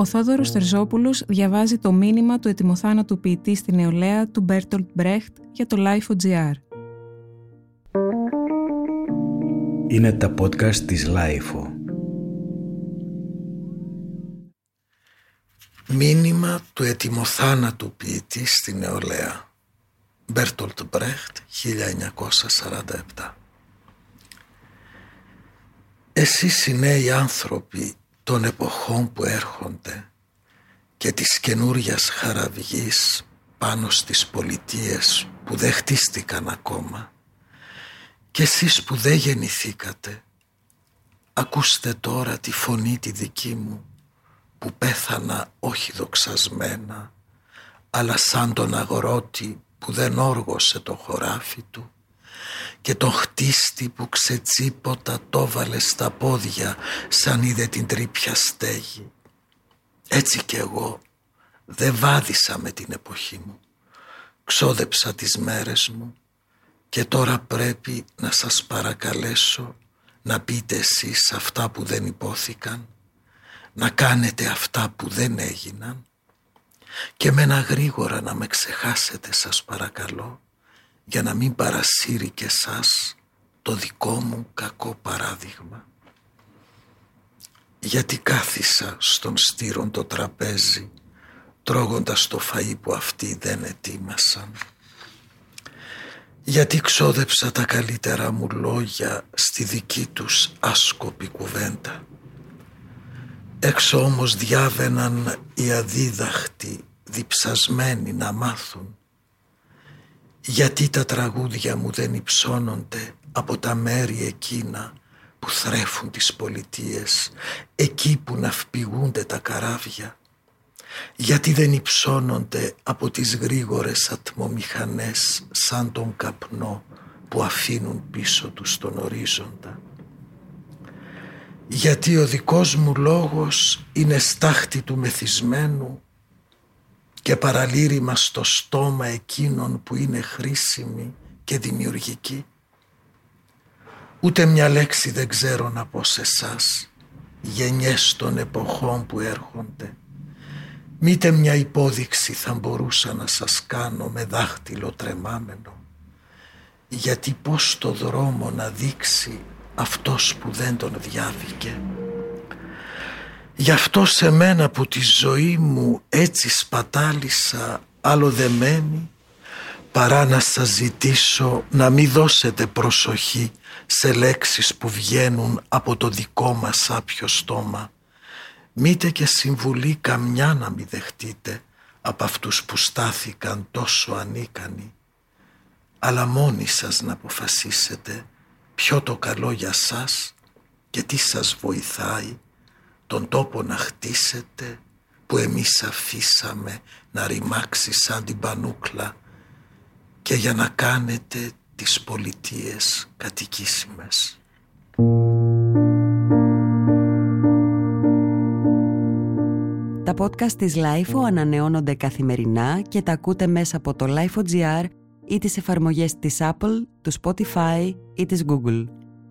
Ο Θόδωρος Τερζόπουλος διαβάζει το μήνυμα του ετοιμοθάνατου ποιητή στη νεολαία του Μπέρτολτ Μπρέχτ για το Lifo.gr. Είναι τα podcast της Lifo. Μήνυμα του ετοιμοθάνατου ποιητή στη νεολαία. Μπέρτολτ Μπρέχτ 1947 Εσείς οι νέοι άνθρωποι των εποχών που έρχονται και της καινούρια χαραυγής πάνω στις πολιτείες που δεν χτίστηκαν ακόμα. Και εσείς που δεν γεννηθήκατε ακούστε τώρα τη φωνή τη δική μου που πέθανα όχι δοξασμένα αλλά σαν τον αγρότη που δεν όργωσε το χωράφι του και τον χτίστη που ξετσίποτα το βάλε στα πόδια σαν είδε την τρύπια στέγη. Έτσι κι εγώ δεν βάδισα με την εποχή μου. Ξόδεψα τις μέρες μου και τώρα πρέπει να σας παρακαλέσω να πείτε εσείς αυτά που δεν υπόθηκαν, να κάνετε αυτά που δεν έγιναν και με ένα γρήγορα να με ξεχάσετε σας παρακαλώ για να μην παρασύρει και σας το δικό μου κακό παράδειγμα. Γιατί κάθισα στον στήρον το τραπέζι τρώγοντας το φαΐ που αυτοί δεν ετοίμασαν. Γιατί ξόδεψα τα καλύτερα μου λόγια στη δική τους άσκοπη κουβέντα. Έξω όμως διάβαιναν οι αδίδαχτοι διψασμένοι να μάθουν γιατί τα τραγούδια μου δεν υψώνονται από τα μέρη εκείνα που θρέφουν τις πολιτείες, εκεί που ναυπηγούνται τα καράβια; Γιατί δεν υψώνονται από τις γρήγορες ατμομηχανές σαν τον καπνό που αφήνουν πίσω τους τον ορίζοντα; Γιατί ο δικός μου λόγος είναι στάχτη του μεθυσμένου και παραλήρημα στο στόμα εκείνων που είναι χρήσιμοι και δημιουργικοί. Ούτε μια λέξη δεν ξέρω να πω σε εσάς, γενιές των εποχών που έρχονται. Μήτε μια υπόδειξη θα μπορούσα να σας κάνω με δάχτυλο τρεμάμενο. Γιατί πώς το δρόμο να δείξει αυτός που δεν τον διάβηκε. Γι' αυτό σε μένα που τη ζωή μου έτσι σπατάλησα αλλοδεμένη παρά να σας ζητήσω να μην δώσετε προσοχή σε λέξεις που βγαίνουν από το δικό μας άπιο στόμα. Μήτε και συμβουλή καμιά να μην δεχτείτε από αυτούς που στάθηκαν τόσο ανίκανοι. Αλλά μόνοι σας να αποφασίσετε ποιο το καλό για σας και τι σας βοηθάει τον τόπο να χτίσετε που εμείς αφήσαμε να ρημάξει σαν την πανούκλα και για να κάνετε τις πολιτείες κατοικήσιμες. Τα podcast της LIFO ανανεώνονται καθημερινά και τα ακούτε μέσα από το LIFO.gr ή τις εφαρμογές της Apple, του Spotify ή της Google.